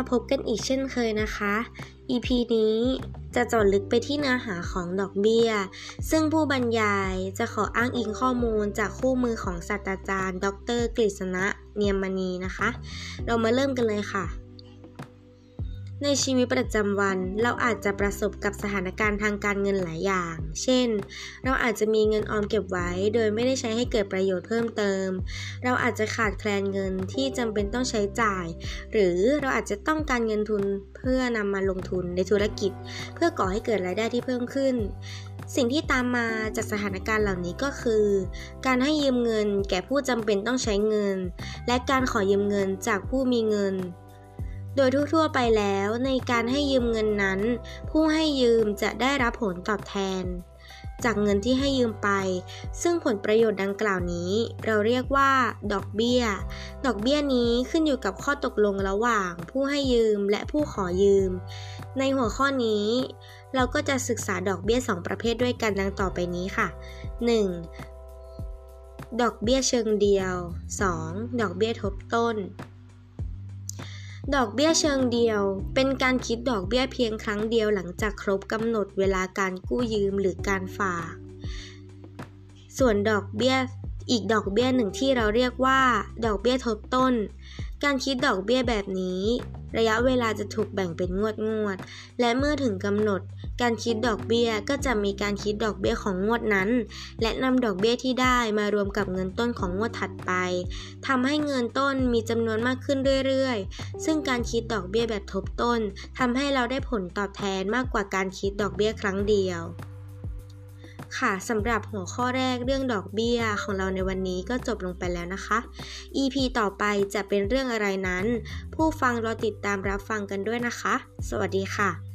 มาพบกันอีกเช่นเคยนะคะ EP นี้จะเจาะลึกไปที่เนื้อหาของดอกเบี้ย ซึ่งผู้บรรยายจะขออ้างอิงข้อมูลจากคู่มือของศาสตราจารย์ ดรกฤษณะ เนียมมณีนะคะ เรามาเริ่มกันเลยค่ะ ในชีวิตประจำวัน เราอาจจะประสบกับสถานการณ์ทางการเงินหลายอย่าง เช่น เราอาจจะมีเงินออมเก็บไว้ โดยไม่ได้ใช้ให้เกิดประโยชน์เพิ่มเติม เราอาจจะขาดแคลนเงินที่จำเป็นต้องใช้จ่าย หรือเราอาจจะต้องการเงินทุนเพื่อนำมาลงทุนในธุรกิจ เพื่อก่อให้เกิดรายได้ที่เพิ่มขึ้น สิ่งที่ตามมาจากสถานการณ์เหล่านี้ก็คือ การให้ยืมเงินแก่ผู้จำเป็นต้องใช้เงิน และการขอยืมเงินจากผู้มีเงิน โดยทั่วๆไปแล้วในการให้ยืมเงินนั้น ผู้ให้ยืมจะได้รับผลตอบแทน จากเงินที่ให้ยืมไป ซึ่งผลประโยชน์ดังกล่าวนี้ เราเรียกว่า ดอกเบี้ย ดอกเบี้ยนี้ขึ้นอยู่กับข้อตกลงระหว่าง ผู้ให้ยืมและผู้ขอยืม ในหัวข้อนี้ เราก็จะศึกษาดอกเบี้ย 2 ประเภทด้วยกันดังต่อไปนี้ค่ะ 1. ดอกเบี้ยเชิงเดียว 2. ดอกเบี้ยทบต้น ดอกเบี้ยเชิงเดียว เป็นการคิดดอกเบี้ยเพียงครั้งเดียวหลังจากครบกำหนดเวลาการกู้ยืมหรือการฝาก ส่วนดอกเบี้ยอีกดอกเบี้ยหนึ่งที่เราเรียกว่า ดอกเบี้ยทบต้น การคิดดอกเบี้ยแบบนี้ ระยะเวลาจะถูกแบ่งเป็นงวดงวด และเมื่อถึงกำหนด การคิดดอกเบี้ยก็จะมีการคิดดอกเบี้ยของงวดนั้น และนำดอกเบี้ยที่ได้มารวมกับเงินต้นของงวดถัดไปทำให้เงินต้นมีจำนวนมากขึ้นเรื่อยๆ ซึ่งการคิดดอกเบี้ยแบบทบต้นทำให้เราได้ผลตอบแทนมากกว่าการคิดดอกเบี้ยครั้งเดียว ค่ะสำหรับหัวข้อแรกเรื่องดอกเบี้ยของเราในวันนี้ก็จบลงไปแล้วนะคะ EP ต่อไปจะเป็นเรื่องอะไรนั้น ผู้ฟังรอติดตามรับฟังกันด้วยนะคะ สวัสดีค่ะ